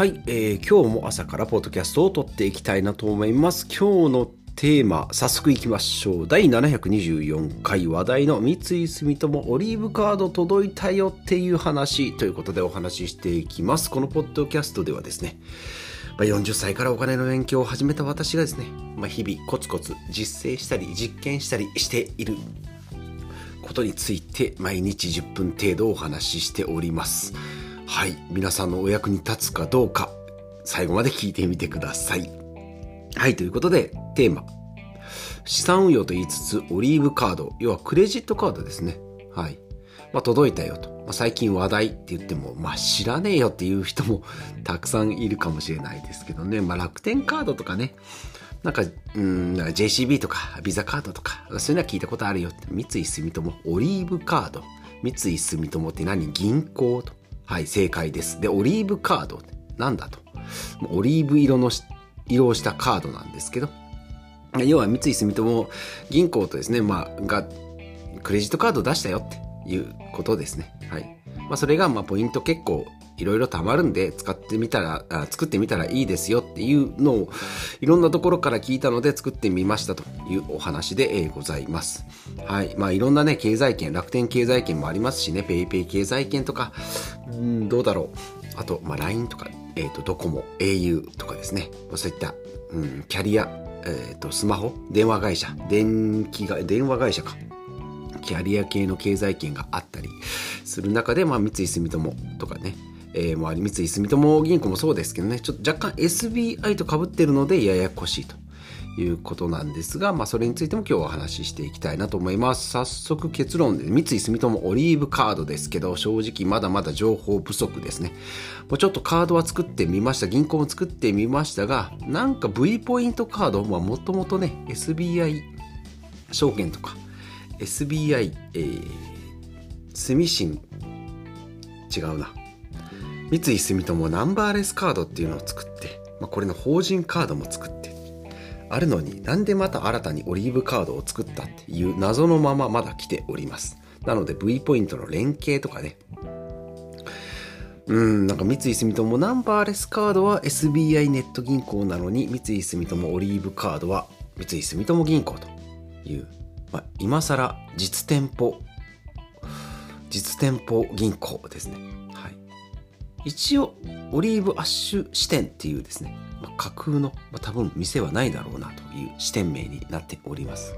はい、えー、今日も朝からポッドキャストを撮っていきたいなと思います。今日のテーマ、早速いきましょう。第724回話題の三井住友オリーブカード届いたよっていう話ということでお話ししていきます。このポッドキャストではですね、40歳からお金の勉強を始めた私がですね、まあ、日々コツコツ実践したり実験したりしていることについて毎日10分程度お話ししております。はい。皆さんのお役に立つかどうか、最後まで聞いてみてください。はい。ということで、テーマ。資産運用と言いつつ、オリーブカード、要はクレジットカードですね。はい。まあ、届いたよと。まあ、最近話題って言っても、まあ、知らねえよっていう人も たくさんいるかもしれないですけどね。まあ、楽天カードとかね。なんか、うん、ん JCB とか、ビザカードとか、そういうのは聞いたことあるよって。三井住友、オリーブカード。三井住友って何？銀行と。はい、正解です。で、オリーブカード。なんだと。オリーブ色の色をしたカードなんですけど、要は三井住友銀行とですね、まあ、が、クレジットカード出したよっていうことですね。はい。まあ、それが、まあ、ポイント結構いろいろ貯まるんで使ってみたらあ、作ってみたらいいですよっていうのをいろんなところから聞いたので作ってみましたというお話で、ございます。はい。まあいろんなね、経済圏、楽天経済圏もありますしね、PayPay 経済圏とか、うん、どうだろう。あと、まあ LINE とか、えっ、ー、と、ドコモ、au とかですね。そういった、うん、キャリア、えっ、ー、と、スマホ、電話会社、電気が、電話会社か。キャリア系の経済圏があったりする中で、まあ、三井住友とかね、えー、三井住友銀行もそうですけどね、ちょっと若干 SBI と被ってるのでややこしいということなんですが、まあ、それについても今日お話ししていきたいなと思います。早速結論で、三井住友オリーブカードですけど、正直まだまだ情報不足ですね。もうちょっとカードは作ってみました。銀行も作ってみましたが、なんか V ポイントカードはもともとね、SBI 証券とか、SBI、えー、住信、違うな。三井住友ナンバーレスカードっていうのを作って、まあ、これの法人カードも作ってあるのになんでまた新たにオリーブカードを作ったっていう謎のまままだ来ております。なので V ポイントの連携とかね。うんなんか三井住友ナンバーレスカードは SBI ネット銀行なのに三井住友オリーブカードは三井住友銀行という、まあ、今更実店舗。実店舗銀行ですね。はい。一応オリーブアッシュ支店っていうですね、まあ、架空の、まあ、多分店はないだろうなという支店名になっております。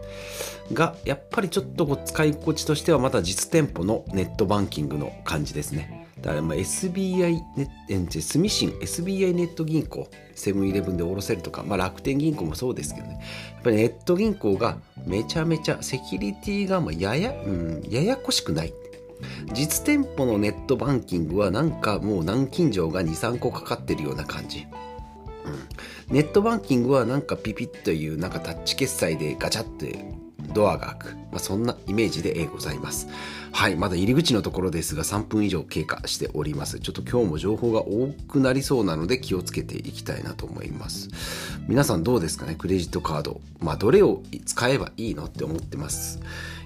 がやっぱりちょっとこう使い心地としてはまた実店舗のネットバンキングの感じですね。だからまあ SBI ネット、住信 SBI ネット銀行、セブンイレブンで下ろせるとか、まあ楽天銀行もそうですけどね。やっぱりネット銀行がめちゃめちゃセキュリティがまあやや、うん、ややこしくない。実店舗のネットバンキングはなんかもう南京錠が2、3個かかってるような感じ。うん、ネットバンキングはなんかピピッというなんかタッチ決済でガチャってドアが開く。まあ、そんなイメージでございます。はい。まだ入り口のところですが3分以上経過しております。ちょっと今日も情報が多くなりそうなので気をつけていきたいなと思います。皆さんどうですかねクレジットカード。まあ、どれを使えばいいのって思ってます。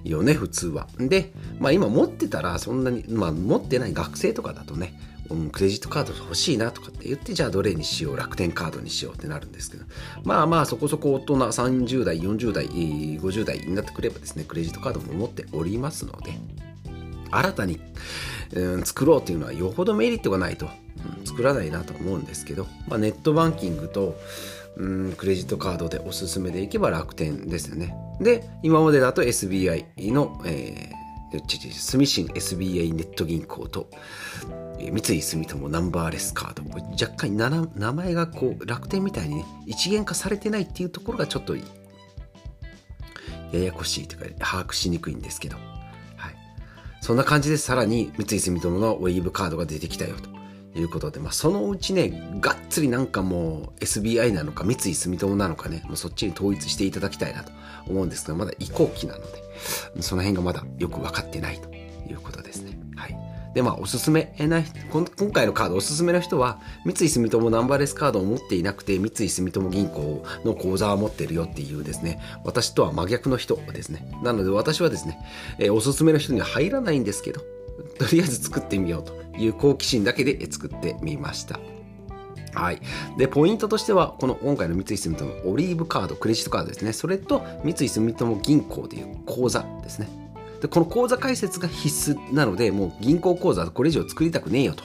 よね、普通は。で、まあ今持ってたらそんなに、まあ持ってない学生とかだとね、うん、クレジットカード欲しいなとかって言って、じゃあどれにしよう、楽天カードにしようってなるんですけど、まあまあそこそこ大人30代、40代、50代になってくればですね、クレジットカードも持っておりますので、新たに、うん、作ろうっていうのはよほどメリットがないと、うん、作らないなと思うんですけど、まあ、ネットバンキングと、うん、クレジットカードでおすすめでいけば楽天ですよね。で、今までだと SBI の、えー、住信 SBI ネット銀行と、三井住友ナンバーレスカード。若干名前がこう楽天みたいにね、一元化されてないっていうところがちょっとややこしいというか、把握しにくいんですけど。はい。そんな感じでさらに三井住友のウェーブカードが出てきたよと。いうことで、まあ、そのうちね、がっつりなんかもう SBI なのか三井住友なのかね、もうそっちに統一していただきたいなと思うんですけど、まだ移行期なので、その辺がまだよく分かってないということですね。で、まあ、おすすめな今回のカードおすすめの人は、三井住友ナンバーレスカードを持っていなくて、三井住友銀行の口座を持ってるよっていうですね、私とは真逆の人ですね。なので私はですね、えー、おすすめの人には入らないんですけど、とりあえず作ってみようという好奇心だけで作ってみました。はい。で、ポイントとしては、この今回の三井住友 Olive カード、クレジットカードですね。それと三井住友銀行という口座ですね。で、この口座開設が必須なので、もう銀行口座これ以上作りたくねえよと。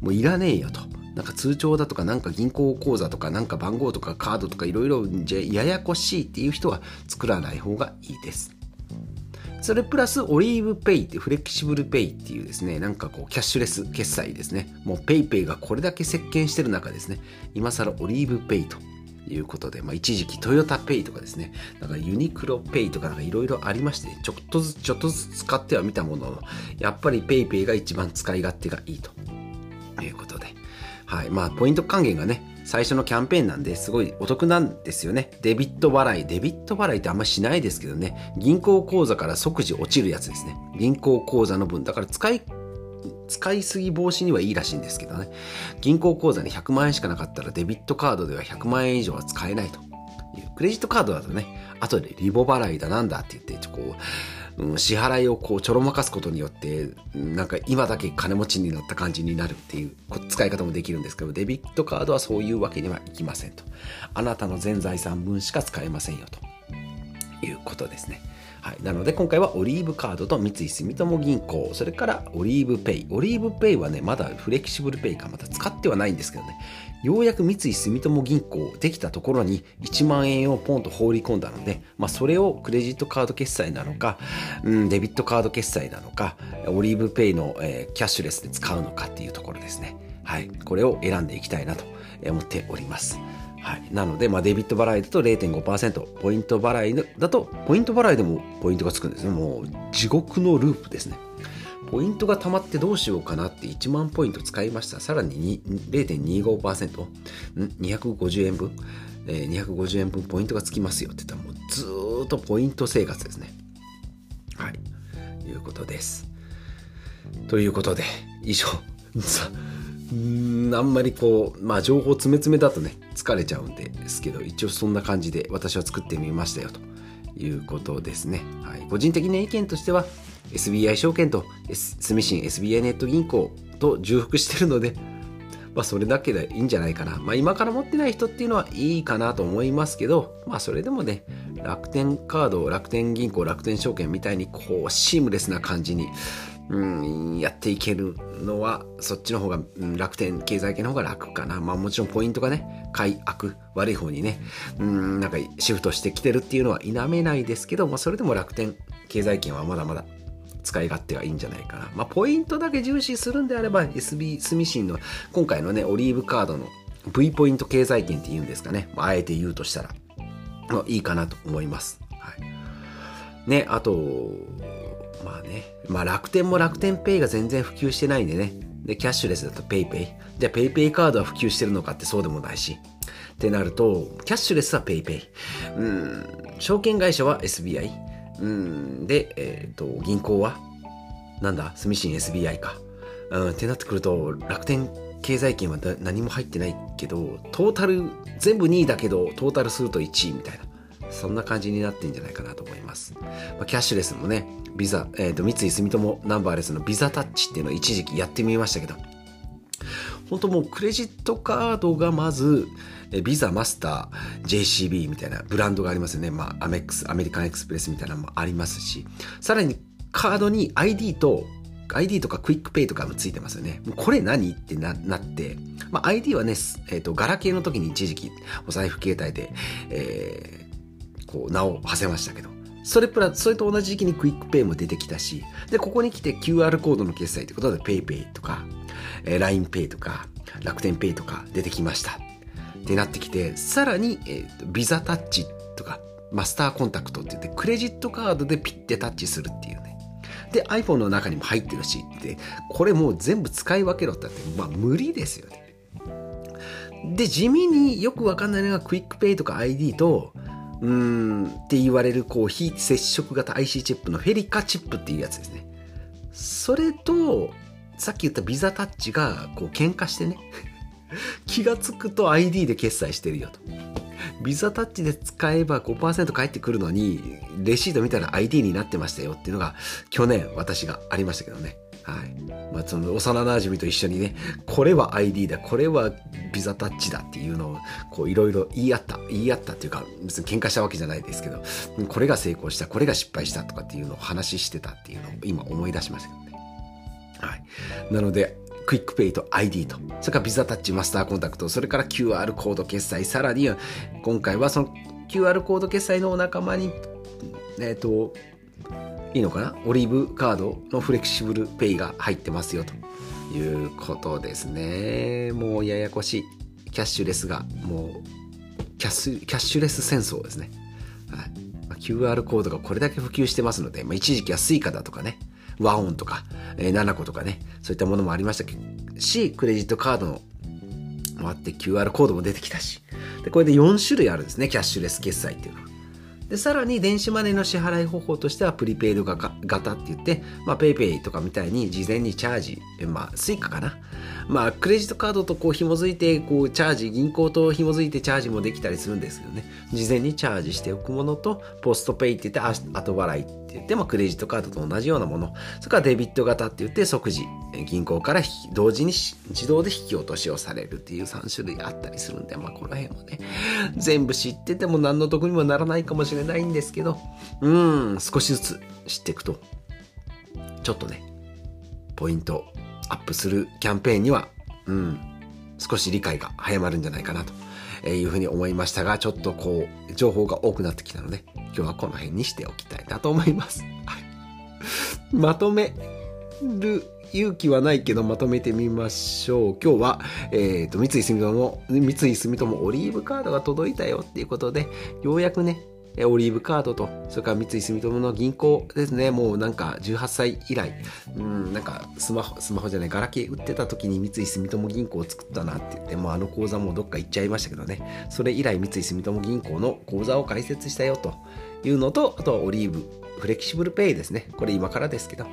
もういらねえよと。なんか通帳だとか、なんか銀行口座とか、なんか番号とかカードとかいろいろややこしいっていう人は作らない方がいいです。それプラス Olive Pay ってフレキシブルペイっていうですね、なんかこうキャッシュレス決済ですね。もう PayPay がこれだけ席巻してる中ですね、今更 Olive Pay ということで、まあ、一時期トヨタペイとかですね、なんかユニクロペイとかなんかいろいろありまして、ちょっとずつちょっとずつ使ってはみたものの、やっぱり PayPay が一番使い勝手がいいということで、はい。まあ、ポイント還元がね、最初のキャンペーンなんですごいお得なんですよね。デビット払い。デビット払いってあんましないですけどね。銀行口座から即時落ちるやつですね。銀行口座の分。だから使い、使いすぎ防止にはいいらしいんですけどね。銀行口座に100万円しかなかったらデビットカードでは100万円以上は使えないという。クレジットカードだとね、後でリボ払いだなんだって言って、こう、支払いをこうちょろまかすことによってなんか今だけ金持ちになった感じになるっていう使い方もできるんですけどデビットカードはそういうわけにはいきませんとあなたの全財産分しか使えませんよということですねはい、なので今回はオリーブカードと三井住友銀行それからオリーブペイオリーブペイはねまだフレキシブルペイかまだ使ってはないんですけどねようやく三井住友銀行できたところに1万円をポンと放り込んだので、まあ、それをクレジットカード決済なのか、うん、デビットカード決済なのか、オリーブペイの、えー、キャッシュレスで使うのかっていうところですね。はい。これを選んでいきたいなと思っております。はい、なので、まあ、デビット払いだと0.5%、ポイント払いだと、ポイント払いでもポイントがつくんですね。もう地獄のループですね。ポイントが溜まってどうしようかなって1万ポイント使いました。さらに0.25%、250円分、えー、250円分ポイントがつきますよって言ったらもうずっとポイント生活ですね。はい。いうことです。ということで、以上。んあんまりこう、まあ情報詰め詰めだとね、疲れちゃうんですけど、一応そんな感じで私は作ってみましたよということですね。はい。個人的な意見としては、SBI 証券と住信 SBI ネット銀行と重複してるので、まあ、それだけでいいんじゃないかな。まあ、今から持ってない人っていうのはいいかなと思いますけど、まあ、それでもね、楽天カード、楽天銀行、楽天証券みたいに、こう、シームレスな感じに、うん、やっていけるのは、そっちの方が、うん、楽天経済系の方が楽かな。まあもちろんポイントがね、買い、悪、悪い方にね、うん、なんかシフトしてきてるっていうのは否めないですけど、まあそれでも楽天経済圏はまだまだ使い勝手がいいんじゃないかな。まあ、ポイントだけ重視するんであれば、SB スミシンの今回のね、オリーブカードの V ポイント経済圏って言うんですかね。まあ、あえて言うとしたら、まあ、いいかなと思います。はい。ね、あと、まあね、まあ楽天も楽天ペイが全然普及してないんでね。で、キャッシュレスだと PayPay。じゃあ PayPay カードは普及してるのかってそうでもないし。ってなると、キャッシュレスは PayPay。うん、証券会社は SBI。うん、で、えっ、ー、と、銀行はなんだ住信 SBI か。うん、ってなってくると、楽天経済圏は何も入ってないけど、トータル、全部2位だけど、トータルすると1位みたいな。そんな感じになってんじゃないかなと思います。まあ、キャッシュレスもね、ビザ、えっ、ー、と、三井住友ナンバーレスのビザタッチっていうのを一時期やってみましたけど、本当もうクレジットカードがまず、え Visa、マスター、JCB みたいなブランドがありますよね。まあ、アメックス、アメリカンエクスプレスみたいなのもありますし、さらにカードに ID と ID とかクイックペイとかもついてますよね。これ何ってなって、まあ、 iD はね、えっ、ー、と、ガラケーの時に一時期お財布携帯で、えー、こう、名を馳せましたけど、それプラそれと同じ時期に QUICPay も出てきたし、で、ここに来て QR コードの決済ということで PayPay とか、えー、LINEPay とか、楽天ペイとか出てきました。ってなってきて、さらに、えー、ビザタッチとか、マスターコンタクトって言って、クレジットカードでピッてタッチするっていうね。で、iPhone の中にも入ってるし、で、これもう全部使い分けろってって、まあ無理ですよね。で、地味によくわかんないのが、 QUICPay とか iD と、うんって言われる、こう、非接触型 IC チップの FeliCa チップっていうやつですね。それと、さっき言ったビザタッチが、こう、喧嘩してね。気がつくと ID で決済してるよと。ビザタッチで使えば5%返ってくるのに、レシート見たら ID になってましたよっていうのが、去年私がありましたけどね。はいまあ、その幼なじみと一緒にねこれは ID だこれはビザタッチだっていうのをいろいろ言い合った言い合ったっていうか別に喧嘩したわけじゃないですけどこれが成功したこれが失敗したとかっていうのを話してたっていうのを今思い出しましたけどね。はい、なのでクイックペイと ID と、それからビザタッチマスターコンタクト、それから QR コード決済、さらには今回はその QR コード決済のお仲間に、えっ、ー、と、いいのかな？オリーブカードのフレキシブルペイが入ってますよということですね。もうややこしい。キャッシュレスがもうキャッシュキャッシュレス戦争ですね。はい、QR コードがこれだけ普及してますので、まあ、一時期は Suica だとかね、和音とか、えー、7個とかね、そういったものもありましたし、クレジットカードのもあって QR コードも出てきたし、でこれで4種類あるんですね、キャッシュレス決済っていうのは。で、さらに電子マネーの支払い方法としてはプリペイド型って言って、まあ、PayPay とかみたいに事前にチャージ、まあ、 Suica かな。まあ、クレジットカードとこう紐づいて、こう、チャージ、銀行と紐づいてチャージもできたりするんですけどね。事前にチャージしておくものと、ポストペイって言って、後払いって言って、まあ、クレジットカードと同じようなもの。それからデビット型って言って、即時、銀行から同時に自動で引き落としをされるっていう3種類あったりするんで、まあ、この辺もね、全部知ってても何の得にもならないかもしれないんですけど、うん、少しずつ知っていくと、ちょっとね、ポイントアップするキャンペーンには、うん、少し理解が早まるんじゃないかなというふうに思いましたが、ちょっとこう、情報が多くなってきたので、今日はこの辺にしておきたいなと思います。まとめる勇気はないけどまとめてみましょう。今日は、えっ、ー、と、三井住友、三井住友オリーブカードが届いたよっていうことで、ようやくね、オリーブカードと、それから三井住友の銀行ですね、もうなんか18歳以来、うん、なんかスマホ、スマホじゃない、ガラケー売ってた時に三井住友銀行を作ったなって言って、もうあの口座もどっか行っちゃいましたけどね、それ以来三井住友銀行の口座を開設したよと。いうのと、あとはオリーブ、フレキシブルペイですね。これ今からですけど、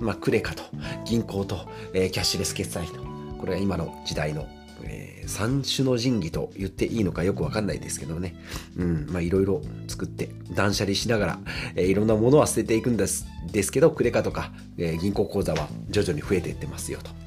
まあ、クレカと銀行と、えー、キャッシュレス決済と、これが今の時代のえー、三種の神器と言っていいのかよくわかんないですけどね。うん、まあいろいろ作って断捨離しながら、えー、いろんなものは捨てていくんですですけど、クレカとか、えー、銀行口座は徐々に増えていってますよと。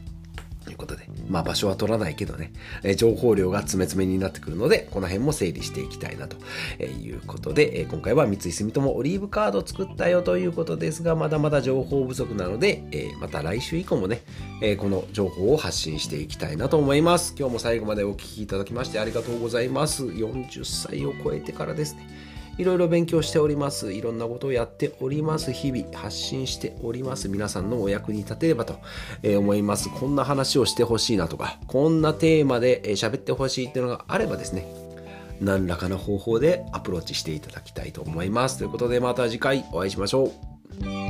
まあ場所は取らないけどね、え情報量が詰め詰めになってくるので、この辺も整理していきたいなということで、え今回は三井住友オリーブカード作ったよということですが、まだまだ情報不足なので、えまた来週以降もね、えこの情報を発信していきたいなと思います。今日も最後までお聴きいただきましてありがとうございます。40歳を超えてからですね。いろいろ勉強しております。いろんなことをやっております。日々発信しております。皆さんのお役に立てればと思います。こんな話をしてほしいなとか、こんなテーマで喋ってほしいっていうのがあればですね、何らかの方法でアプローチしていただきたいと思います。ということでまた次回お会いしましょう。